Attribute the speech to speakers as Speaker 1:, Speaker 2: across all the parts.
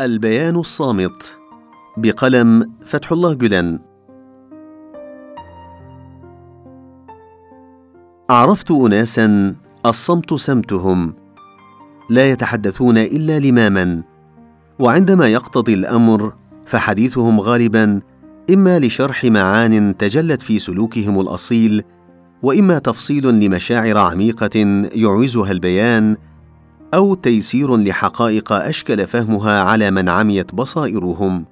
Speaker 1: البيان الصامت بقلم فتح الله جلان عرفت اناسا الصمت سمتهم. لا يتحدثون إلا لماما. وعندما يقتضي الأمر فحديثهم غالبا إما لشرح معان تجلت في سلوكهم الأصيل وإما تفصيل لمشاعر عميقة يعوزها البيان أو تيسير لحقائق أشكل فهمها على من عميت بصائرهم.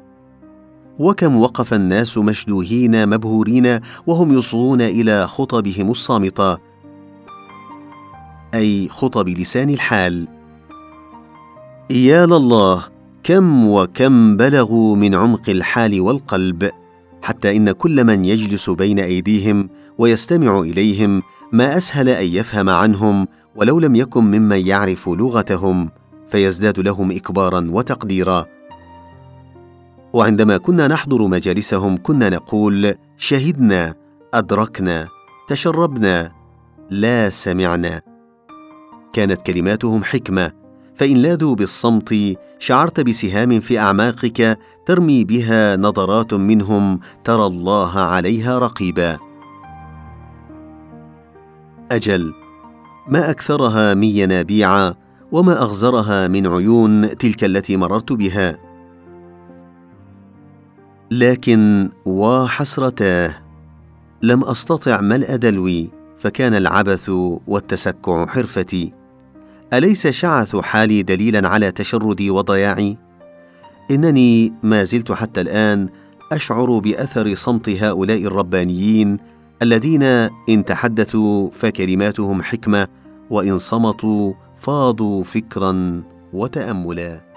Speaker 1: وكم وقف الناس مشدوهين مبهورين وهم يصغون إلى خطبهم الصامتة. أي خطب لسان الحال. يا لله كم وكم بلغوا من عمق الحال والقلب حتى إن كل من يجلس بين أيديهم ويستمع إليهم ما أسهل أن يفهم عنهم ولو لم يكن ممن يعرف لغتهم فيزداد لهم إكبارا وتقديرا. وعندما كنا نحضر مجالسهم كنا نقول شهدنا أدركنا تشربنا لا سمعنا. كانت كلماتهم حكمة فإن لاذوا بالصمت شعرت بسهام في أعماقك ترمي بها نظرات منهم ترى الله عليها رقيبا. أجل ما أكثرها من ينابيع وما أغزرها من عيون تلك التي مررت بها. لكن وحسرتاه لم أستطع ملء دلوي فكان العبث والتسكع حرفتي. أليس شعث حالي دليلا على تشردي وضياعي؟ إنني ما زلت حتى الآن أشعر بأثر صمت هؤلاء الربانيين الذين إن تحدثوا فكلماتهم حكمة وإن صمتوا فاضوا فكرا وتاملا.